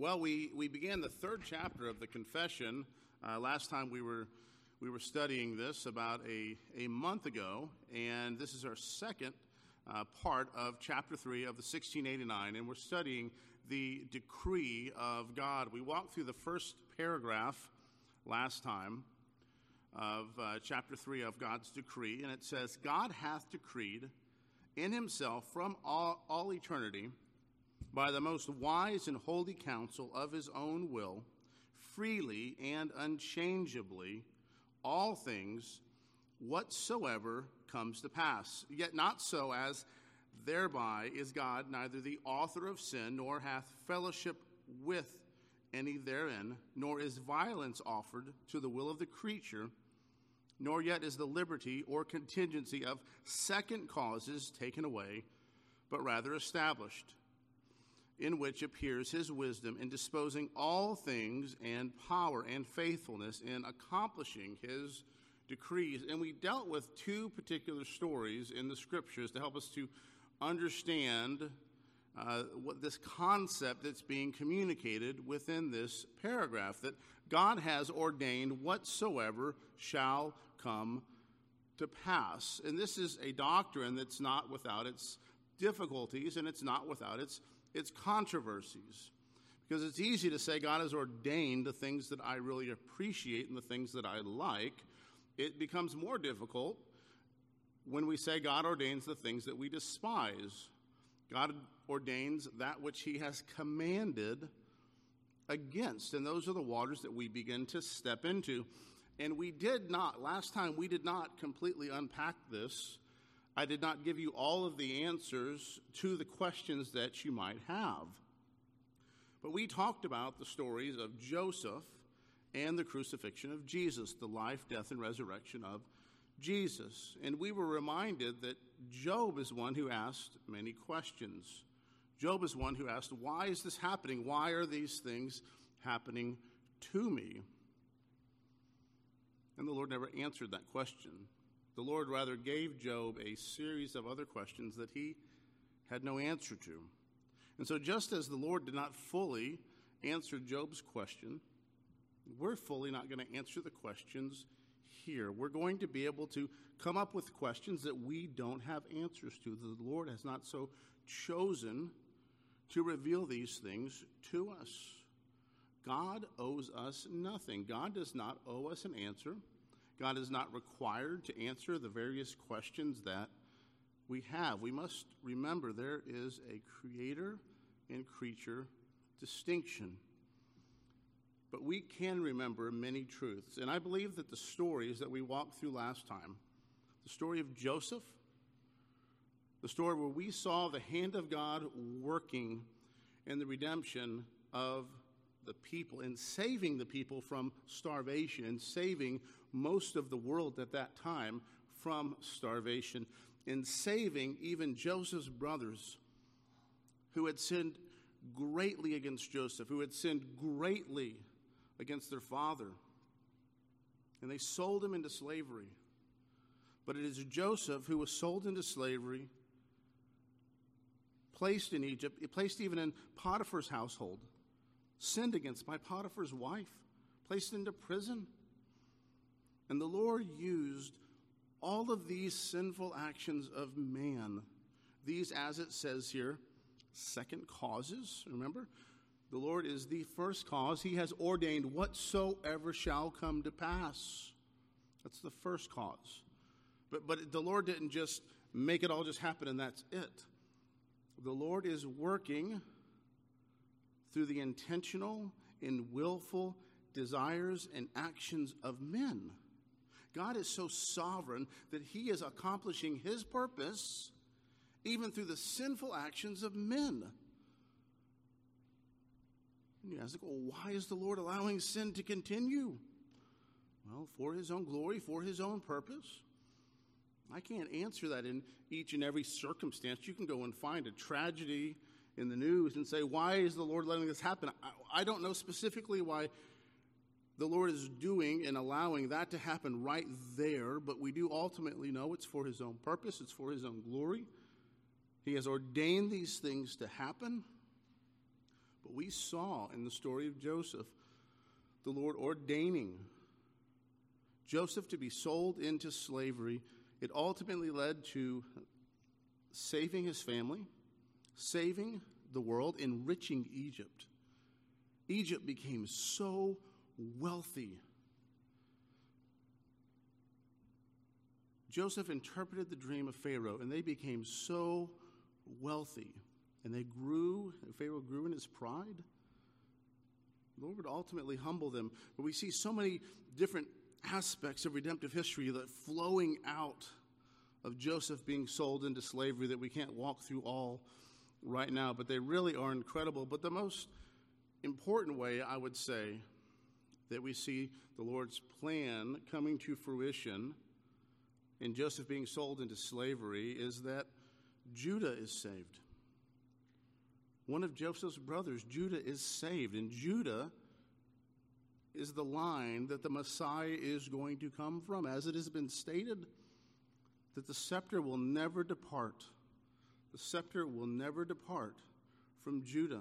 Well, we, we began the third chapter of the confession. Uh, last time we were, we were studying this about a, a month ago, and this is our second uh, part of chapter 3 of the 1689, and we're studying the decree of God. We walked through the first paragraph last time of uh, chapter 3 of God's decree, and it says, God hath decreed in himself from all, all eternity by the most wise and holy counsel of his own will, freely and unchangeably, all things whatsoever comes to pass. Yet not so as thereby is God neither the author of sin, nor hath fellowship with any therein, nor is violence offered to the will of the creature, nor yet is the liberty or contingency of second causes taken away, but rather established in which appears his wisdom in disposing all things and power and faithfulness in accomplishing his decrees. And we dealt with two particular stories in the scriptures to help us to understand uh, what this concept that's being communicated within this paragraph that God has ordained whatsoever shall come to pass. And this is a doctrine that's not without its difficulties and it's not without its its controversies. Because it's easy to say God has ordained the things that I really appreciate and the things that I like. It becomes more difficult when we say God ordains the things that we despise. God ordains that which He has commanded against. And those are the waters that we begin to step into. And we did not, last time, we did not completely unpack this I did not give you all of the answers to the questions that you might have. But we talked about the stories of Joseph and the crucifixion of Jesus, the life, death, and resurrection of Jesus. And we were reminded that Job is one who asked many questions. Job is one who asked, Why is this happening? Why are these things happening to me? And the Lord never answered that question. The Lord rather gave Job a series of other questions that he had no answer to. And so, just as the Lord did not fully answer Job's question, we're fully not going to answer the questions here. We're going to be able to come up with questions that we don't have answers to. The Lord has not so chosen to reveal these things to us. God owes us nothing. God does not owe us an answer. God is not required to answer the various questions that we have. We must remember there is a creator and creature distinction. But we can remember many truths. And I believe that the stories that we walked through last time, the story of Joseph, the story where we saw the hand of God working in the redemption of the people and saving the people from starvation and saving most of the world at that time from starvation and saving even Joseph's brothers who had sinned greatly against Joseph, who had sinned greatly against their father. And they sold him into slavery. But it is Joseph who was sold into slavery, placed in Egypt, placed even in Potiphar's household, sinned against by Potiphar's wife, placed into prison. And the Lord used all of these sinful actions of man, these, as it says here, second causes. Remember? The Lord is the first cause. He has ordained whatsoever shall come to pass. That's the first cause. But, but the Lord didn't just make it all just happen and that's it. The Lord is working through the intentional and willful desires and actions of men. God is so sovereign that He is accomplishing His purpose even through the sinful actions of men. And you ask, well, why is the Lord allowing sin to continue? Well, for His own glory, for His own purpose. I can't answer that in each and every circumstance. You can go and find a tragedy in the news and say, Why is the Lord letting this happen? I, I don't know specifically why the Lord is doing and allowing that to happen right there, but we do ultimately know it's for His own purpose, it's for His own glory. He has ordained these things to happen. But we saw in the story of Joseph the Lord ordaining Joseph to be sold into slavery. It ultimately led to saving his family, saving the world, enriching Egypt. Egypt became so wealthy. Joseph interpreted the dream of Pharaoh, and they became so wealthy. And they grew, and Pharaoh grew in his pride. The Lord would ultimately humble them. But we see so many different aspects of redemptive history that flowing out of Joseph being sold into slavery that we can't walk through all right now, but they really are incredible. But the most important way, I would say, that we see the Lord's plan coming to fruition in Joseph being sold into slavery is that Judah is saved. One of Joseph's brothers, Judah, is saved, and Judah is the line that the Messiah is going to come from, as it has been stated that the scepter will never depart. The scepter will never depart from Judah.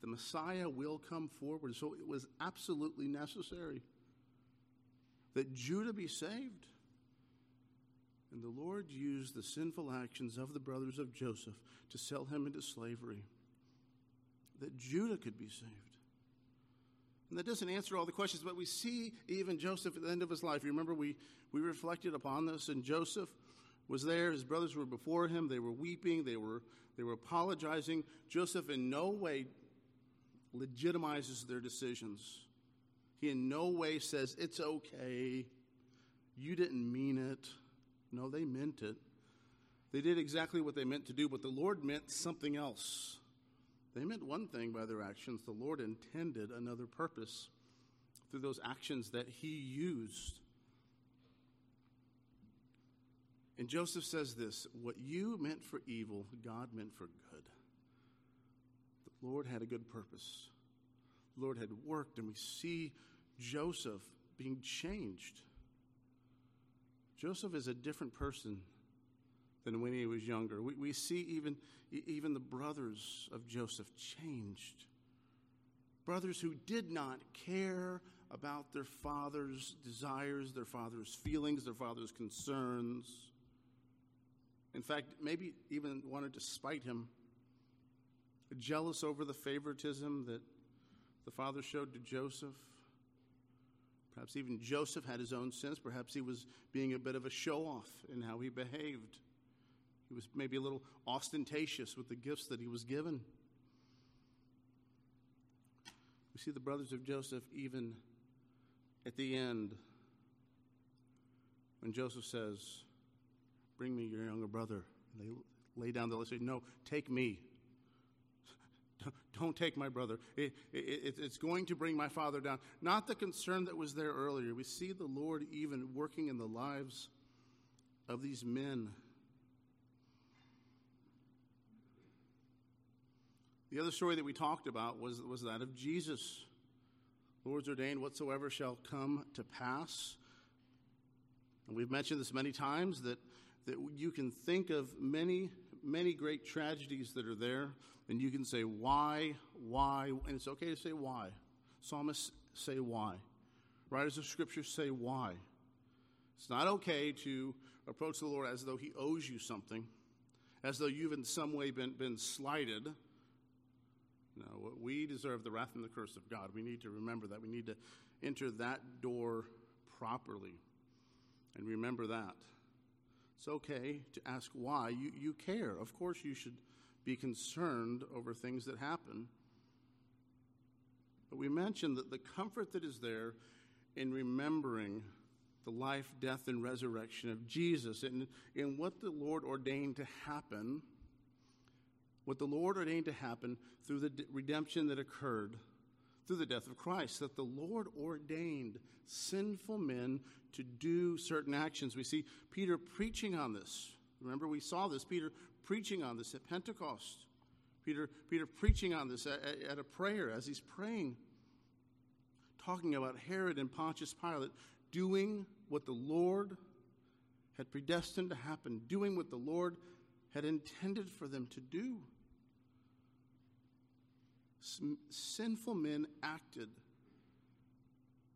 The Messiah will come forward. So it was absolutely necessary that Judah be saved. And the Lord used the sinful actions of the brothers of Joseph to sell him into slavery, that Judah could be saved. And that doesn't answer all the questions, but we see even Joseph at the end of his life. You remember we, we reflected upon this, and Joseph was there. His brothers were before him. They were weeping. They were, they were apologizing. Joseph in no way legitimizes their decisions. He in no way says, It's okay. You didn't mean it. No, they meant it. They did exactly what they meant to do, but the Lord meant something else. They meant one thing by their actions. The Lord intended another purpose through those actions that He used. And Joseph says this What you meant for evil, God meant for good. Lord had a good purpose. The Lord had worked, and we see Joseph being changed. Joseph is a different person than when he was younger. We, we see even, even the brothers of Joseph changed. Brothers who did not care about their father's desires, their father's feelings, their father's concerns. In fact, maybe even wanted to spite him, jealous over the favoritism that the father showed to Joseph. Perhaps even Joseph had his own sins. Perhaps he was being a bit of a show off in how he behaved. He was maybe a little ostentatious with the gifts that he was given. We see the brothers of Joseph even at the end when Joseph says, Bring me your younger brother. And they lay down the list. Say, No, take me. Don't take my brother. It, it, it's going to bring my father down. Not the concern that was there earlier. We see the Lord even working in the lives of these men. The other story that we talked about was, was that of Jesus. Lord's ordained whatsoever shall come to pass. And we've mentioned this many times that, that you can think of many, many great tragedies that are there and you can say why, why, and it's okay to say why. Psalmists say why. Writers of Scripture say why. It's not okay to approach the Lord as though He owes you something, as though you've in some way been, been slighted. No, we deserve the wrath and the curse of God. We need to remember that. We need to enter that door properly and remember that. It's okay to ask why. You, you care. Of course, you should be concerned over things that happen. But we mentioned that the comfort that is there in remembering the life, death, and resurrection of Jesus and in what the Lord ordained to happen, what the Lord ordained to happen through the redemption that occurred through the death of Christ, that the Lord ordained sinful men to do certain actions. We see Peter preaching on this. Remember, we saw this. Peter preaching on this at Pentecost. Peter, Peter preaching on this at, at a prayer as he's praying, talking about Herod and Pontius Pilate doing what the Lord had predestined to happen, doing what the Lord had intended for them to do. sinful men acted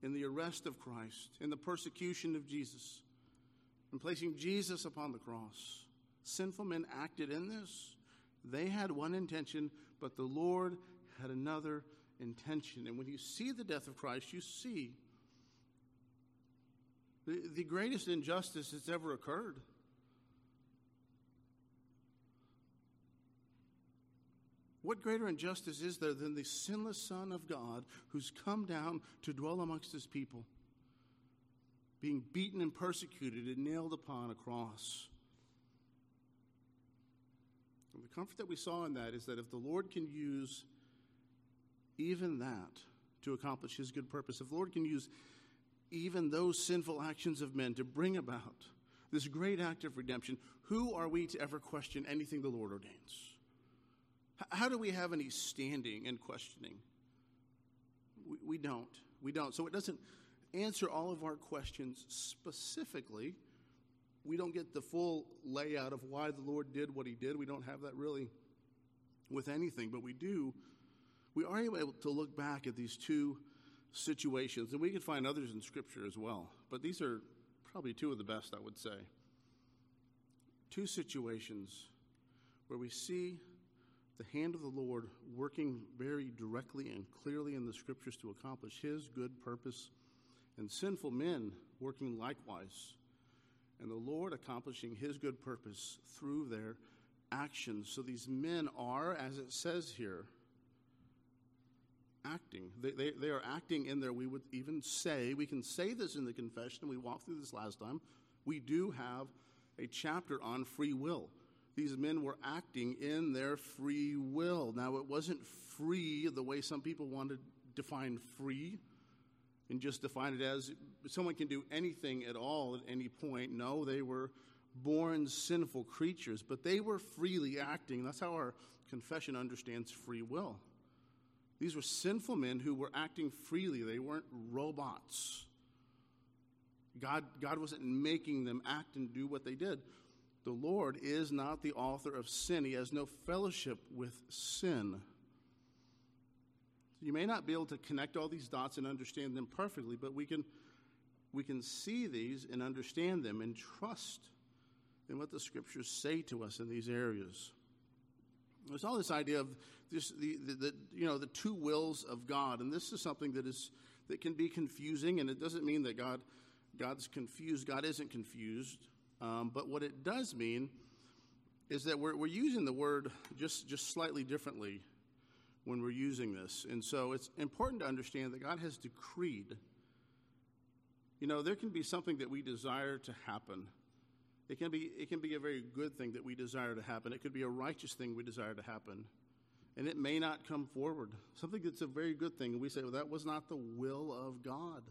in the arrest of Christ, in the persecution of Jesus, in placing Jesus upon the cross. Sinful men acted in this. They had one intention, but the Lord had another intention. And when you see the death of Christ, you see the, the greatest injustice that's ever occurred. What greater injustice is there than the sinless Son of God who's come down to dwell amongst his people, being beaten and persecuted and nailed upon a cross? And the comfort that we saw in that is that if the Lord can use even that to accomplish his good purpose, if the Lord can use even those sinful actions of men to bring about this great act of redemption, who are we to ever question anything the Lord ordains? How do we have any standing in questioning? We, we don't. We don't. So it doesn't answer all of our questions specifically. We don't get the full layout of why the Lord did what he did. We don't have that really with anything, but we do. We are able to look back at these two situations, and we can find others in Scripture as well, but these are probably two of the best, I would say. Two situations where we see the hand of the Lord working very directly and clearly in the scriptures to accomplish his good purpose, and sinful men working likewise, and the Lord accomplishing his good purpose through their actions. So these men are, as it says here, acting. They, they, they are acting in there. We would even say, we can say this in the confession, we walked through this last time. We do have a chapter on free will these men were acting in their free will. Now, it wasn't free the way some people want to define free and just define it as someone can do anything at all at any point. No, they were born sinful creatures, but they were freely acting. That's how our confession understands free will. These were sinful men who were acting freely, they weren't robots. God, God wasn't making them act and do what they did. The Lord is not the author of sin, He has no fellowship with sin. You may not be able to connect all these dots and understand them perfectly, but we can, we can see these and understand them and trust in what the scriptures say to us in these areas. There's all this idea of this, the, the, the, you know, the two wills of God, and this is something that is that can be confusing, and it doesn't mean that God, God's confused. God isn't confused. Um, but what it does mean is that we're, we're using the word just, just slightly differently when we're using this. And so it's important to understand that God has decreed. You know, there can be something that we desire to happen. It can be, it can be a very good thing that we desire to happen. It could be a righteous thing we desire to happen. And it may not come forward. Something that's a very good thing. And we say, well, that was not the will of God.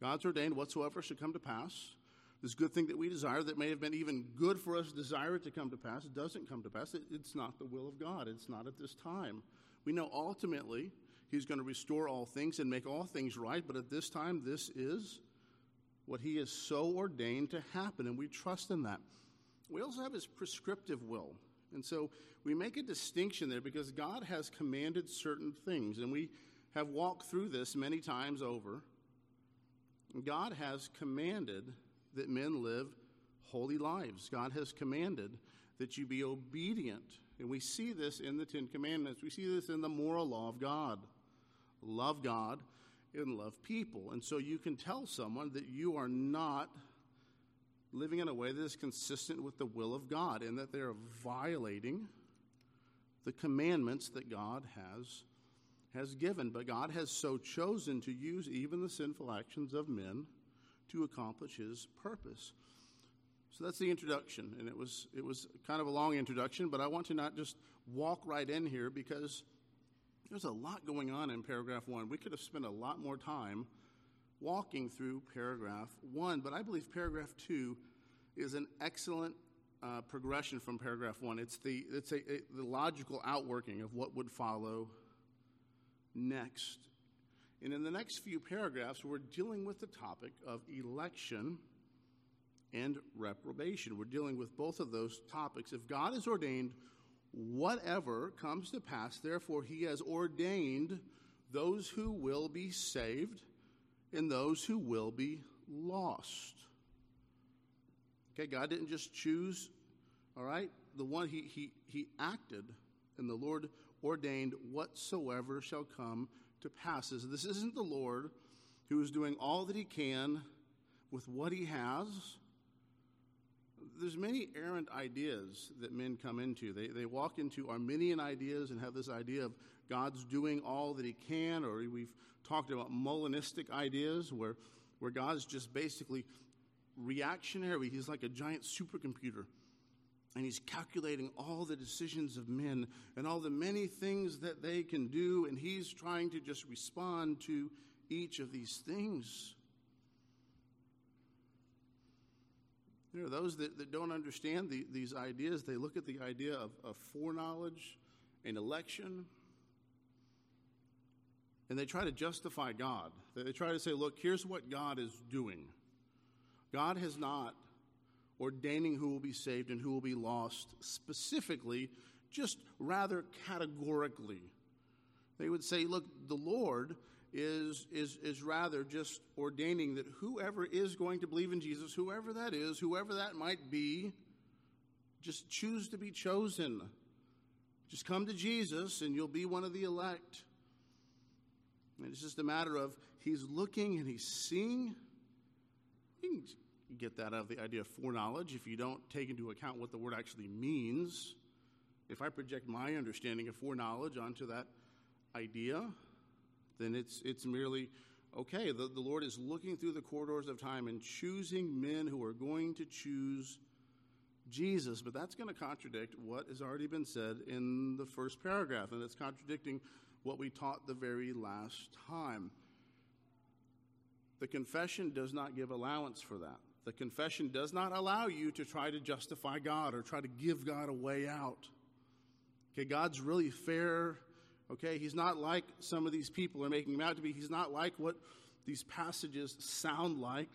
God's ordained whatsoever should come to pass this good thing that we desire that may have been even good for us desire it to come to pass it doesn't come to pass. It, it's not the will of god. It's not at this time. We know ultimately he's going to restore all things and make all things right but at this time this is what he has so ordained to happen and we trust in that. We also have his prescriptive will and so we make a distinction there because god has commanded certain things and we have walked through this many times over. God has commanded that men live holy lives. God has commanded that you be obedient. And we see this in the Ten Commandments. We see this in the moral law of God. Love God and love people. And so you can tell someone that you are not living in a way that is consistent with the will of God and that they're violating the commandments that God has has given. But God has so chosen to use even the sinful actions of men to accomplish his purpose. So that's the introduction, and it was it was kind of a long introduction, but I want to not just walk right in here because there's a lot going on in paragraph one. We could have spent a lot more time walking through paragraph one, but I believe paragraph two is an excellent uh, progression from paragraph one. It's the it's a, a, the logical outworking of what would follow next. And in the next few paragraphs, we're dealing with the topic of election and reprobation. We're dealing with both of those topics. If God has ordained whatever comes to pass, therefore, he has ordained those who will be saved and those who will be lost. Okay, God didn't just choose, all right, the one he, he, he acted, and the Lord ordained whatsoever shall come to pass. This isn't the Lord who is doing all that he can with what he has there's many errant ideas that men come into. They, they walk into Arminian ideas and have this idea of God's doing all that he can, or we've talked about Molinistic ideas where, where God's just basically reactionary. He's like a giant supercomputer. And he's calculating all the decisions of men and all the many things that they can do, and he's trying to just respond to each of these things. There are those that, that don't understand the, these ideas. They look at the idea of, of foreknowledge and election, and they try to justify God. They try to say, look, here's what God is doing. God has not ordaining who will be saved and who will be lost specifically, just rather categorically. They would say, look, the Lord is, is, is rather just ordaining that whoever is going to believe in Jesus, whoever that is, whoever that might be, just choose to be chosen. Just come to Jesus and you'll be one of the elect. And it's just a matter of he's looking and he's seeing. Get that out of the idea of foreknowledge if you don't take into account what the word actually means. If I project my understanding of foreknowledge onto that idea, then it's, it's merely okay. The, the Lord is looking through the corridors of time and choosing men who are going to choose Jesus. But that's going to contradict what has already been said in the first paragraph, and it's contradicting what we taught the very last time. The confession does not give allowance for that. The confession does not allow you to try to justify God or try to give God a way out. Okay, God's really fair Okay, he's not like some of these people are making him out to be. He's not like what these passages sound like.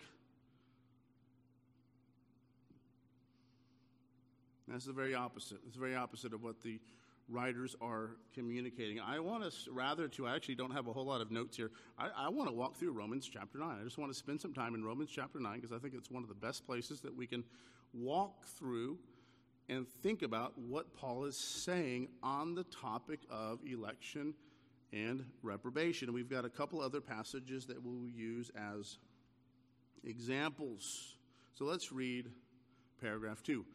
That's the very opposite. It's the very opposite of what the writers are communicating. I want us rather to, I actually don't have a whole lot of notes here. I, I want to walk through Romans chapter 9. I just want to spend some time in Romans chapter 9 because I think it's one of the best places that we can walk through and think about what Paul is saying on the topic of election and reprobation. And we've got a couple other passages that we'll use as examples. So let's read paragraph 2.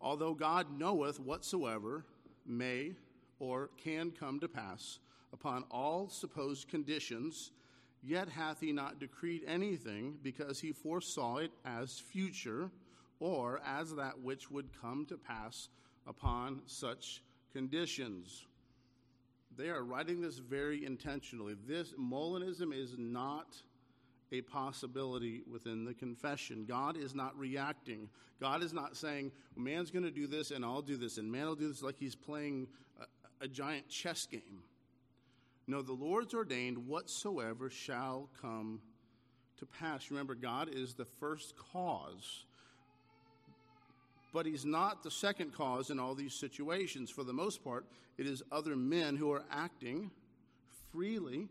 Although God knoweth whatsoever may or can come to pass upon all supposed conditions, yet hath he not decreed anything because he foresaw it as future or as that which would come to pass upon such conditions. They are writing this very intentionally. This Molinism is not a possibility within the confession. God is not reacting. God is not saying, man's going to do this and I'll do this, and man will do this like he's playing a, a giant chess game. No, the Lord's ordained whatsoever shall come to pass. Remember, God is the first cause but he's not the second cause in all these situations. For the most part, it is other men who are acting freely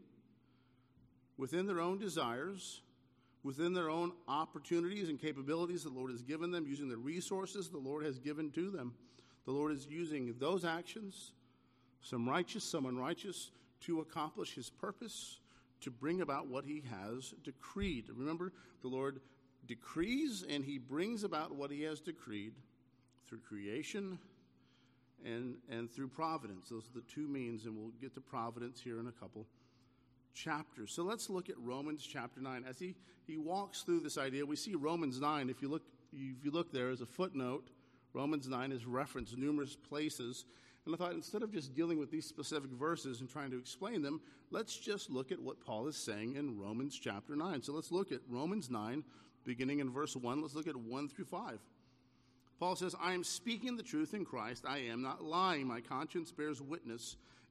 within their own desires, within their own opportunities and capabilities the Lord has given them, using the resources the Lord has given to them. The Lord is using those actions, some righteous, some unrighteous, to accomplish his purpose, to bring about what he has decreed. Remember, the Lord decrees and he brings about what he has decreed through creation and, and through providence. Those are the two means, and we'll get to providence here in a couple chapters. So let's look at Romans chapter 9. As he, he walks through this idea, we see Romans 9. If you look, if you look there as a footnote, Romans 9 is referenced numerous places. And I thought instead of just dealing with these specific verses and trying to explain them, let's just look at what Paul is saying in Romans chapter 9. So let's look at Romans 9, beginning in verse 1. Let's look at 1 through 5. Paul says, I am speaking the truth in Christ. I am not lying. My conscience bears witness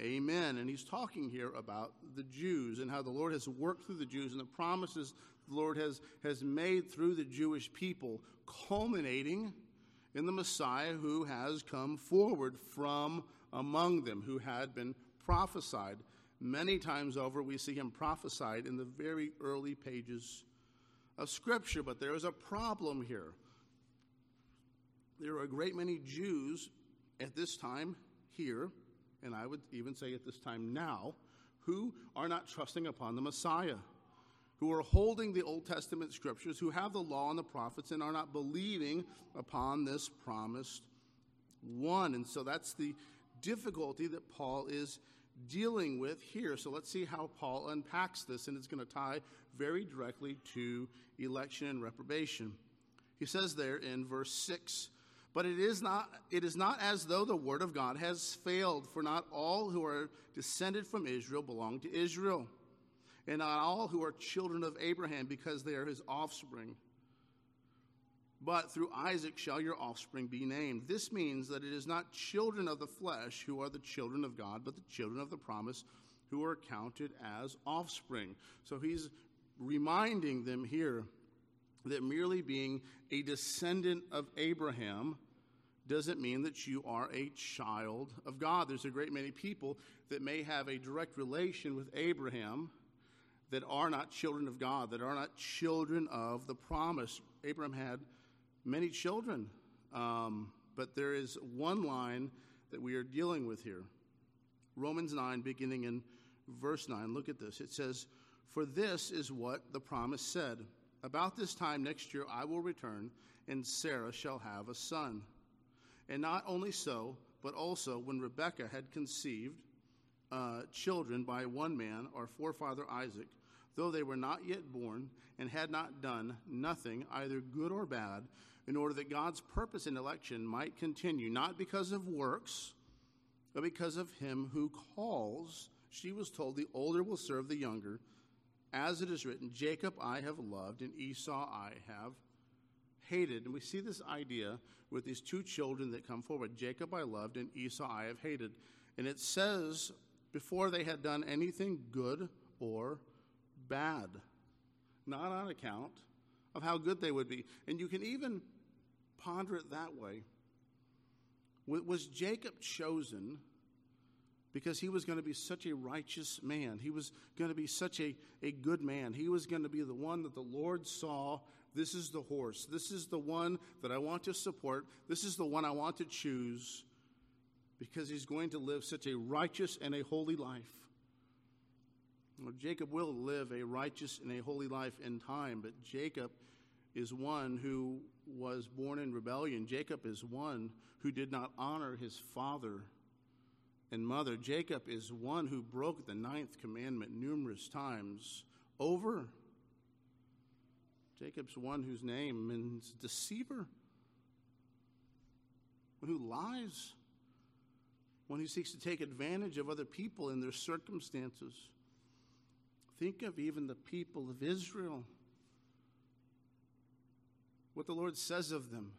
Amen. And he's talking here about the Jews and how the Lord has worked through the Jews and the promises the Lord has, has made through the Jewish people, culminating in the Messiah who has come forward from among them, who had been prophesied. Many times over, we see him prophesied in the very early pages of Scripture, but there is a problem here. There are a great many Jews at this time here, and I would even say at this time now, who are not trusting upon the Messiah who are holding the Old Testament scriptures, who have the law and the prophets, and are not believing upon this promised one. And so that's the difficulty that Paul is dealing with here. So let's see how Paul unpacks this, and it's going to tie very directly to election and reprobation. He says there in verse 6 but it is not it is not as though the word of God has failed for not all who are descended from Israel belong to Israel and not all who are children of Abraham, because they are his offspring. But through Isaac shall your offspring be named. This means that it is not children of the flesh who are the children of God, but the children of the promise who are counted as offspring. So he's reminding them here that merely being a descendant of Abraham doesn't mean that you are a child of God. There's a great many people that may have a direct relation with Abraham that are not children of God, that are not children of the promise. Abraham had many children, um, but there is one line that we are dealing with here. Romans 9, beginning in verse 9. Look at this. It says, For this is what the promise said About this time next year I will return, and Sarah shall have a son. And not only so, but also when Rebekah had conceived uh, children by one man, our forefather Isaac, though they were not yet born and had not done nothing, either good or bad, in order that God's purpose in election might continue, not because of works, but because of him who calls. She was told, The older will serve the younger. As it is written, Jacob I have loved, and Esau I have hated. And we see this idea with these two children that come forward Jacob I loved, and Esau I have hated. And it says, before they had done anything good or bad, not on account of how good they would be. And you can even ponder it that way. Was Jacob chosen because he was going to be such a righteous man? He was going to be such a, a good man. He was going to be the one that the Lord saw. This is the horse. This is the one that I want to support. This is the one I want to choose because he's going to live such a righteous and a holy life. Well, Jacob will live a righteous and a holy life in time, but Jacob is one who was born in rebellion. Jacob is one who did not honor his father and mother. Jacob is one who broke the ninth commandment numerous times over. Jacob's one whose name means deceiver, one who lies, one who seeks to take advantage of other people in their circumstances. Think of even the people of Israel. What the Lord says of them.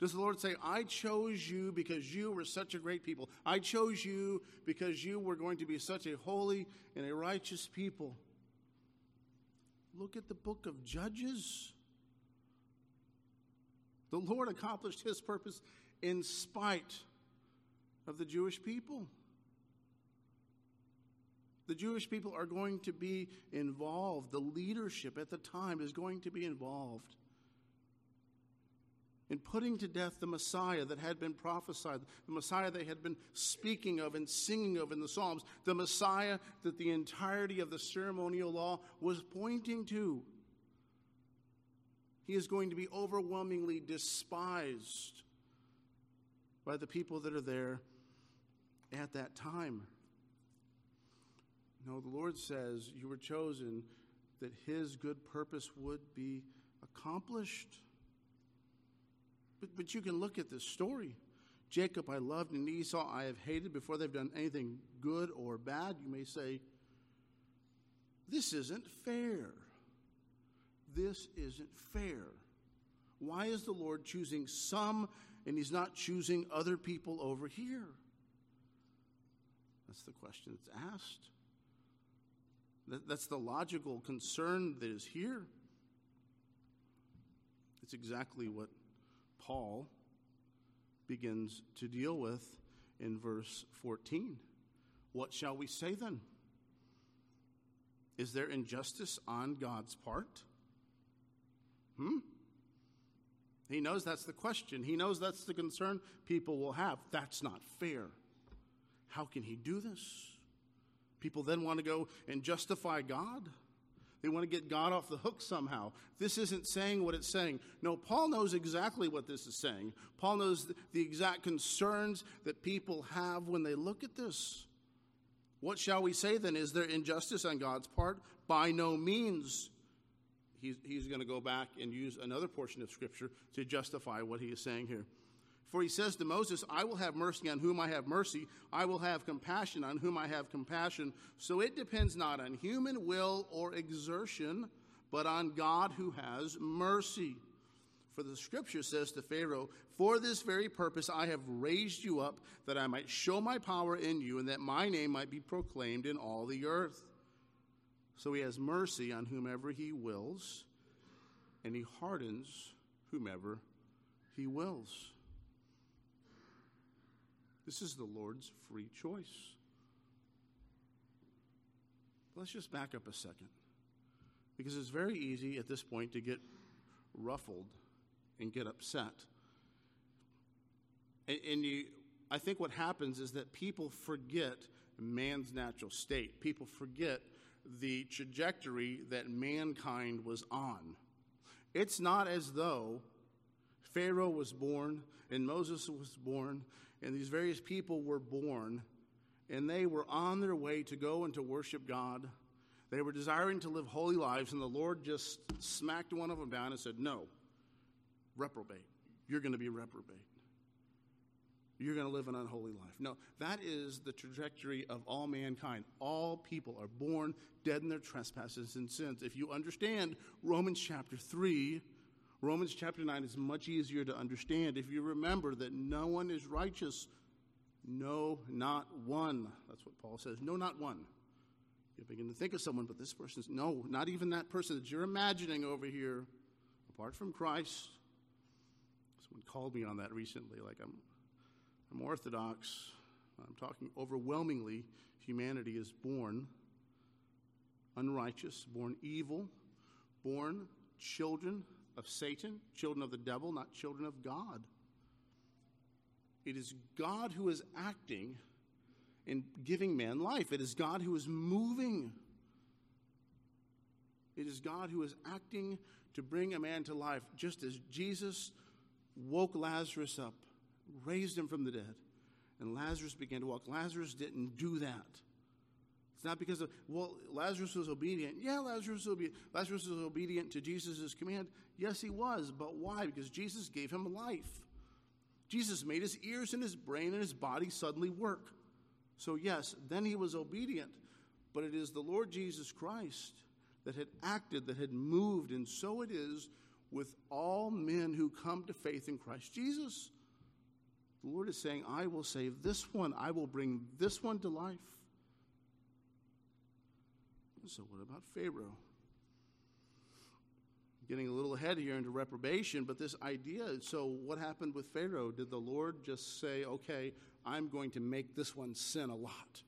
Does the Lord say, I chose you because you were such a great people? I chose you because you were going to be such a holy and a righteous people? Look at the book of Judges. The Lord accomplished his purpose in spite of the Jewish people. The Jewish people are going to be involved. The leadership at the time is going to be involved in putting to death the Messiah that had been prophesied, the Messiah they had been speaking of and singing of in the Psalms, the Messiah that the entirety of the ceremonial law was pointing to. He is going to be overwhelmingly despised by the people that are there at that time. No, the Lord says you were chosen that His good purpose would be accomplished. But, but you can look at this story. Jacob I loved and Esau I have hated before they've done anything good or bad, you may say, This isn't fair. This isn't fair. Why is the Lord choosing some and He's not choosing other people over here? That's the question that's asked. That's the logical concern that is here. It's exactly what Paul begins to deal with in verse 14. What shall we say then? Is there injustice on God's part? Hmm? He knows that's the question. He knows that's the concern people will have. That's not fair. How can he do this? People then want to go and justify God. They want to get God off the hook somehow. This isn't saying what it's saying. No, Paul knows exactly what this is saying. Paul knows the exact concerns that people have when they look at this. What shall we say then? Is there injustice on God's part? By no means he's, he's going to go back and use another portion of Scripture to justify what he is saying here. For he says to Moses, I will have mercy on whom I have mercy, I will have compassion on whom I have compassion. So it depends not on human will or exertion, but on God who has mercy. For the scripture says to Pharaoh, For this very purpose I have raised you up, that I might show my power in you, and that my name might be proclaimed in all the earth. So he has mercy on whomever he wills, and he hardens whomever he wills. This is the Lord's free choice. Let's just back up a second. Because it's very easy at this point to get ruffled and get upset. And, and you, I think what happens is that people forget man's natural state. People forget the trajectory that mankind was on. It's not as though Pharaoh was born and Moses was born and these various people were born and they were on their way to go and to worship God. They were desiring to live holy lives, and the Lord just smacked one of them down and said, No, reprobate. You're going to be reprobate you're going to live an unholy life. No, that is the trajectory of all mankind. All people are born dead in their trespasses and sins. If you understand Romans chapter 3, Romans chapter 9 is much easier to understand if you remember that no one is righteous. No, not one. That's what Paul says. No, not one. You begin to think of someone, but this person's no, not even that person that you're imagining over here, apart from Christ. Someone called me on that recently, like I'm I'm Orthodox. I'm talking overwhelmingly, humanity is born unrighteous, born evil, born children of Satan, children of the devil, not children of God. It is God who is acting in giving man life. It is God who is moving. It is God who is acting to bring a man to life, just as Jesus woke Lazarus up raised him from the dead. And Lazarus began to walk. Lazarus didn't do that. It's not because of, well, Lazarus was obedient. Yeah, Lazarus was obedient. Lazarus was obedient to Jesus' command. Yes, he was. But why? Because Jesus gave him life. Jesus made his ears and his brain and his body suddenly work. So, yes, then he was obedient. But it is the Lord Jesus Christ that had acted, that had moved, and so it is with all men who come to faith in Christ Jesus. The Lord is saying, I will save this one, I will bring this one to life. So, what about Pharaoh? Getting a little ahead here into reprobation, but this idea so, what happened with Pharaoh? Did the Lord just say, okay, I'm going to make this one sin a lot?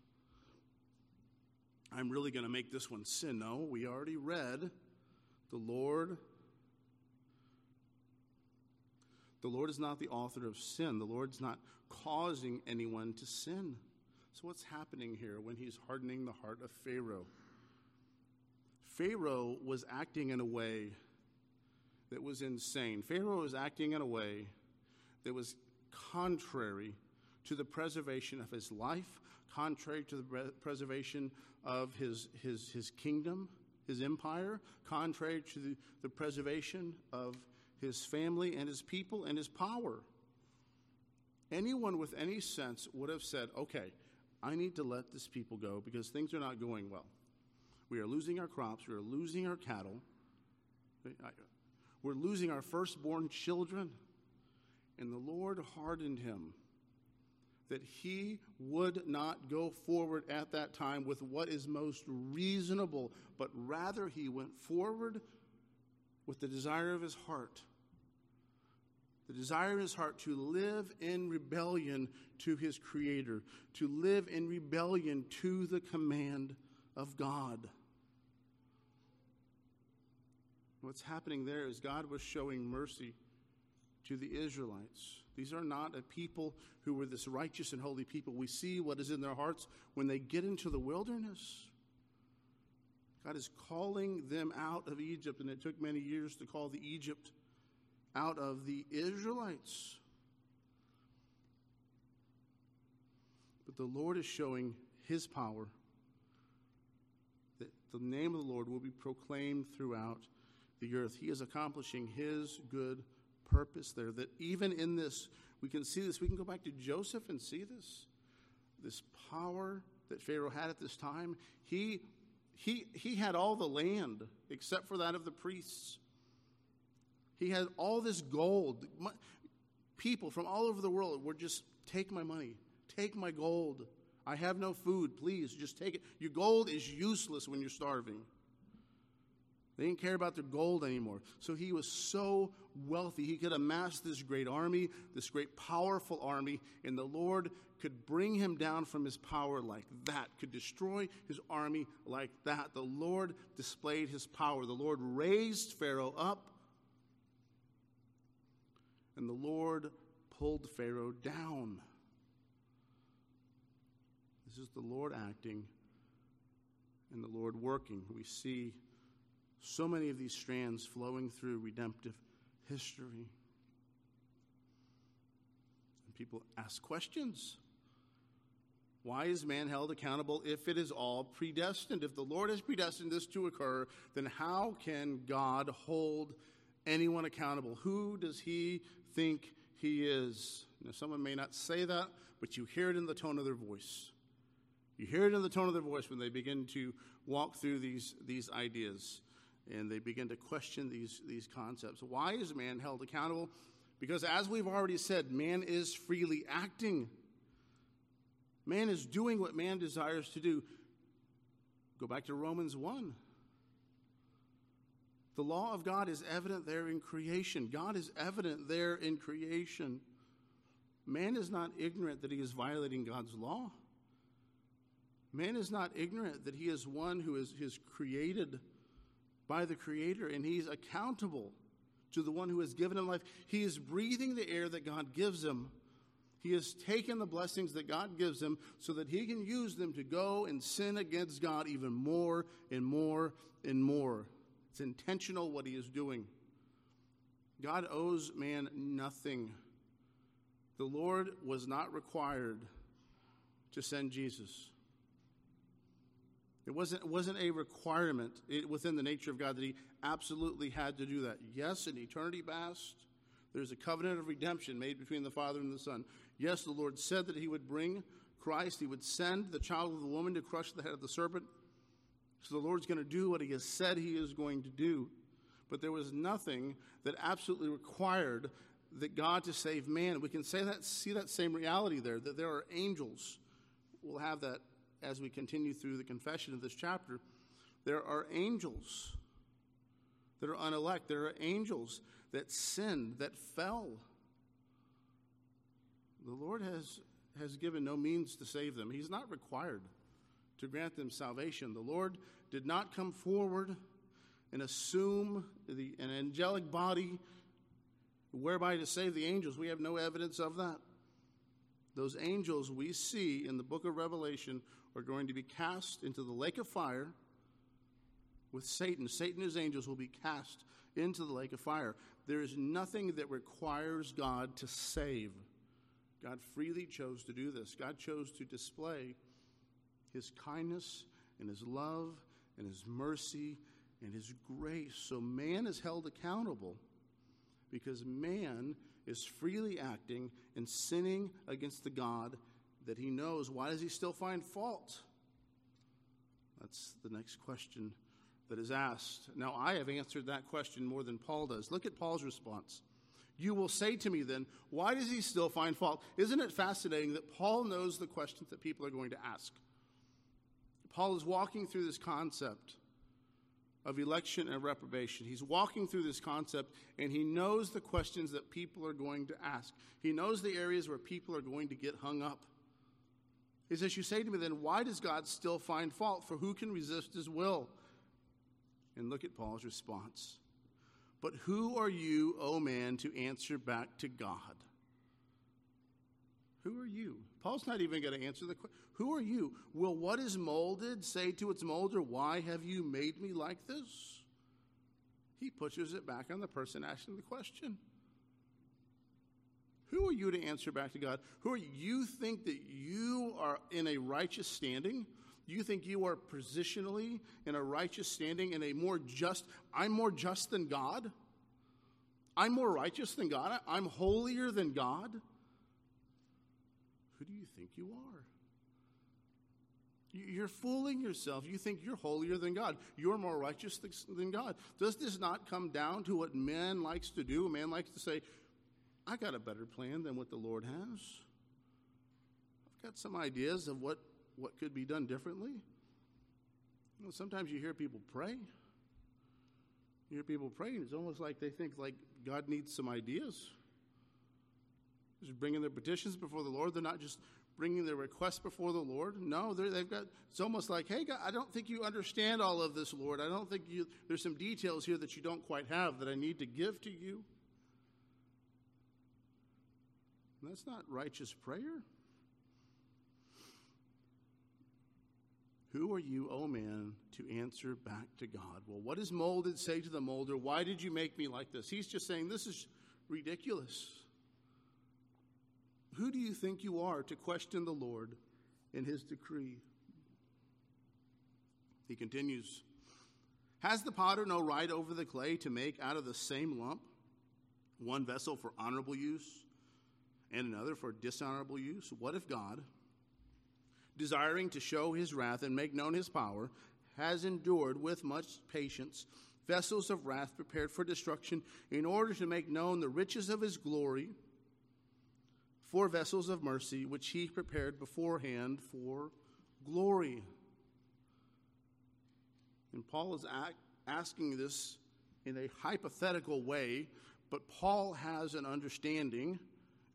I'm really going to make this one sin. No, we already read the Lord The Lord is not the author of sin. The Lord's not causing anyone to sin. So, what's happening here when he's hardening the heart of Pharaoh? Pharaoh was acting in a way that was insane. Pharaoh was acting in a way that was contrary to the preservation of his life, contrary to the preservation of his, his, his kingdom, his empire, contrary to the, the preservation of his family and his people and his power. anyone with any sense would have said, okay, I need to let this people go because things are not going well. We are losing our crops, we are losing our cattle, we're losing our firstborn children. And the Lord hardened him that he would not go forward at that time with what is most reasonable, but rather he went forward with the desire of his heart. The desire of his heart to live in rebellion to his Creator, to live in rebellion to the command of God. What's happening there is God was showing mercy to the Israelites. These are not a people who were this righteous and holy people. We see what is in their hearts when they get into the wilderness. God is calling them out of Egypt, and it took many years to call the Egypt out of the Israelites. But the Lord is showing his power, that the name of the Lord will be proclaimed throughout the earth. He is accomplishing his good purpose there. That even in this, we can see this. We can go back to Joseph and see this. This power that Pharaoh had at this time. He, he, he had all the land except for that of the priests. He had all this gold. People from all over the world were just, take my money, take my gold. I have no food. Please, just take it. Your gold is useless when you're starving. They didn't care about their gold anymore. So he was so wealthy. He could amass this great army, this great powerful army, and the Lord could bring him down from his power like that, could destroy his army like that. The Lord displayed his power. The Lord raised Pharaoh up, and the Lord pulled Pharaoh down. This is the Lord acting and the Lord working. We see so many of these strands flowing through redemptive history. And people ask questions. Why is man held accountable if it is all predestined? If the Lord has predestined this to occur, then how can God hold anyone accountable? Who does he think he is? Now, someone may not say that, but you hear it in the tone of their voice. You hear it in the tone of their voice when they begin to walk through these, these ideas and they begin to question these, these concepts. Why is man held accountable? Because, as we've already said, man is freely acting. Man is doing what man desires to do. Go back to Romans 1. The law of God is evident there in creation. God is evident there in creation. Man is not ignorant that he is violating God's law. Man is not ignorant that he is one who is, is created by the Creator, and he's accountable to the one who has given him life. He is breathing the air that God gives him. He has taken the blessings that God gives him so that he can use them to go and sin against God even more and more and more. It's intentional what he is doing. God owes man nothing. The Lord was not required to send Jesus. It wasn't, it wasn't a requirement within the nature of God that he absolutely had to do that. Yes, in eternity past, there's a covenant of redemption made between the Father and the Son. Yes, the Lord said that he would bring Christ, he would send the child of the woman to crush the head of the serpent. So the Lord's going to do what he has said he is going to do. But there was nothing that absolutely required that God to save man. We can say that, see that same reality there, that there are angels. We'll have that as we continue through the confession of this chapter, there are angels that are unelect. There are angels that sinned, that fell. The Lord has, has given no means to save them. He's not required to grant them salvation. The Lord did not come forward and assume the, an angelic body whereby to save the angels. We have no evidence of that. Those angels we see in the book of Revelation are going to be cast into the lake of fire with Satan. Satan and his angels will be cast into the lake of fire. There is nothing that requires God to save. God freely chose to do this. God chose to display his kindness and his love and his mercy and his grace. So man is held accountable because man is freely acting and sinning against the God that he knows. Why does he still find fault? That's the next question that is asked. Now, I have answered that question more than Paul does. Look at Paul's response. You will say to me then, why does he still find fault? Isn't it fascinating that Paul knows the questions that people are going to ask? Paul is walking through this concept of election and reprobation. He's walking through this concept and he knows the questions that people are going to ask. He knows the areas where people are going to get hung up. He says, You say to me then, why does God still find fault? For who can resist his will? And look at Paul's response. But who are you, O oh man, to answer back to God? Who are you? Paul's not even going to answer the question. Who are you? Will what is molded say to its molder, Why have you made me like this? He pushes it back on the person asking the question. Who are you to answer back to God? Who are you? you think that you are in a righteous standing? You think you are positionally in a righteous standing, in a more just, I'm more just than God? I'm more righteous than God? I'm holier than God? Who do you think you are? You're fooling yourself. You think you're holier than God. You're more righteous than God. Does this not come down to what man likes to do? Man likes to say, I got a better plan than what the Lord has. I've got some ideas of what what could be done differently? You know, sometimes you hear people pray. You hear people praying. It's almost like they think like God needs some ideas. Just bringing their petitions before the Lord. They're not just bringing their requests before the Lord. No, they've got. It's almost like, hey, God, I don't think you understand all of this, Lord. I don't think you. There's some details here that you don't quite have that I need to give to you. That's not righteous prayer. Who are you, O oh man, to answer back to God? Well, what does molded say to the molder? Why did you make me like this? He's just saying, This is ridiculous. Who do you think you are to question the Lord in his decree? He continues Has the potter no right over the clay to make out of the same lump one vessel for honorable use and another for dishonorable use? What if God? desiring to show his wrath and make known his power, has endured with much patience vessels of wrath prepared for destruction, in order to make known the riches of his glory, for vessels of mercy, which he prepared beforehand for glory. And Paul is asking this in a hypothetical way, but Paul has an understanding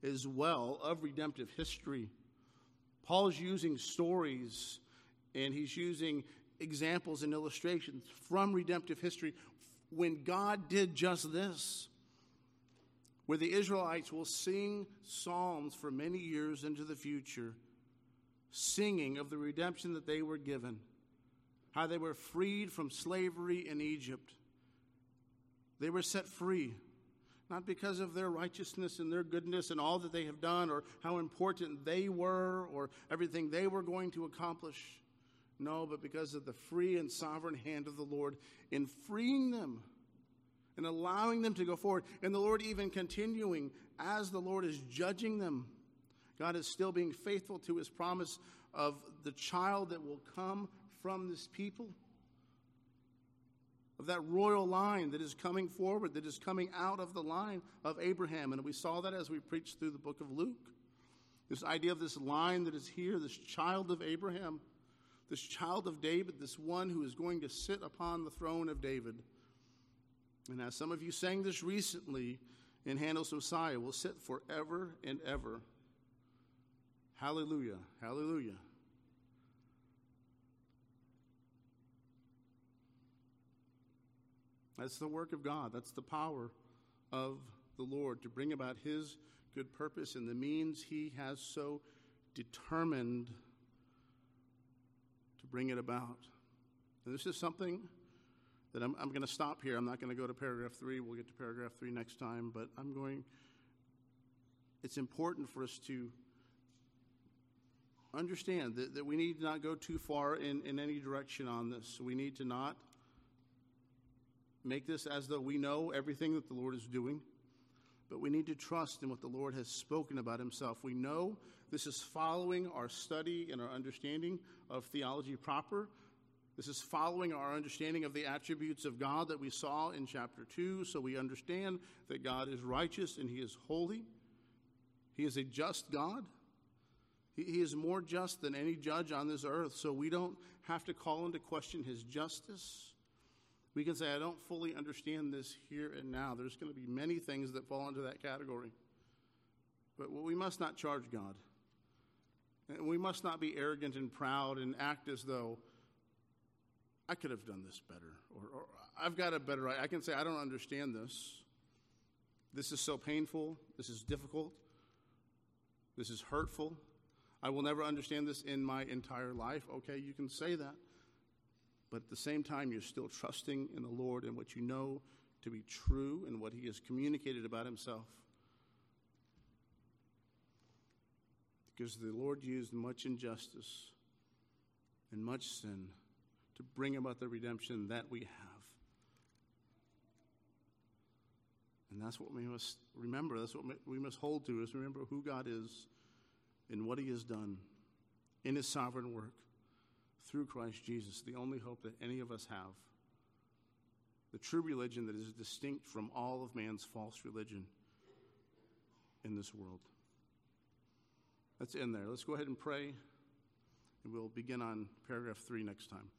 as well of redemptive history. Paul's using stories and he's using examples and illustrations from redemptive history when God did just this, where the Israelites will sing psalms for many years into the future, singing of the redemption that they were given, how they were freed from slavery in Egypt. They were set free not because of their righteousness and their goodness and all that they have done or how important they were or everything they were going to accomplish. No, but because of the free and sovereign hand of the Lord in freeing them and allowing them to go forward. And the Lord even continuing as the Lord is judging them. God is still being faithful to his promise of the child that will come from this people of that royal line that is coming forward, that is coming out of the line of Abraham. And we saw that as we preached through the book of Luke. This idea of this line that is here, this child of Abraham, this child of David, this one who is going to sit upon the throne of David. And as some of you sang this recently in Handel's Messiah, will sit forever and ever. Hallelujah, hallelujah. That's the work of God. That's the power of the Lord to bring about His good purpose and the means He has so determined to bring it about. And this is something that I'm, I'm going to stop here. I'm not going to go to paragraph three. We'll get to paragraph three next time. But I'm going, it's important for us to understand that, that we need to not go too far in, in any direction on this. We need to not make this as though we know everything that the Lord is doing. but we need to trust in what the Lord has spoken about himself. We know this is following our study and our understanding of theology proper. This is following our understanding of the attributes of God that we saw in chapter 2, so we understand that God is righteous and he is holy. He is a just God. He, he is more just than any judge on this earth, so we don't have to call into question his justice. We can say, I don't fully understand this here and now. There's going to be many things that fall into that category. But we must not charge God. And we must not be arrogant and proud and act as though I could have done this better, or, or I've got a better. I can say, I don't understand this. This is so painful. This is difficult. This is hurtful. I will never understand this in my entire life. Okay, you can say that. But at the same time, you're still trusting in the Lord and what you know to be true and what He has communicated about Himself. Because the Lord used much injustice and much sin to bring about the redemption that we have. And that's what we must remember. That's what we must hold to is remember who God is and what he has done in his sovereign work through Christ Jesus, the only hope that any of us have. The true religion that is distinct from all of man's false religion in this world. Let's end there. Let's go ahead and pray, and we'll begin on paragraph three next time.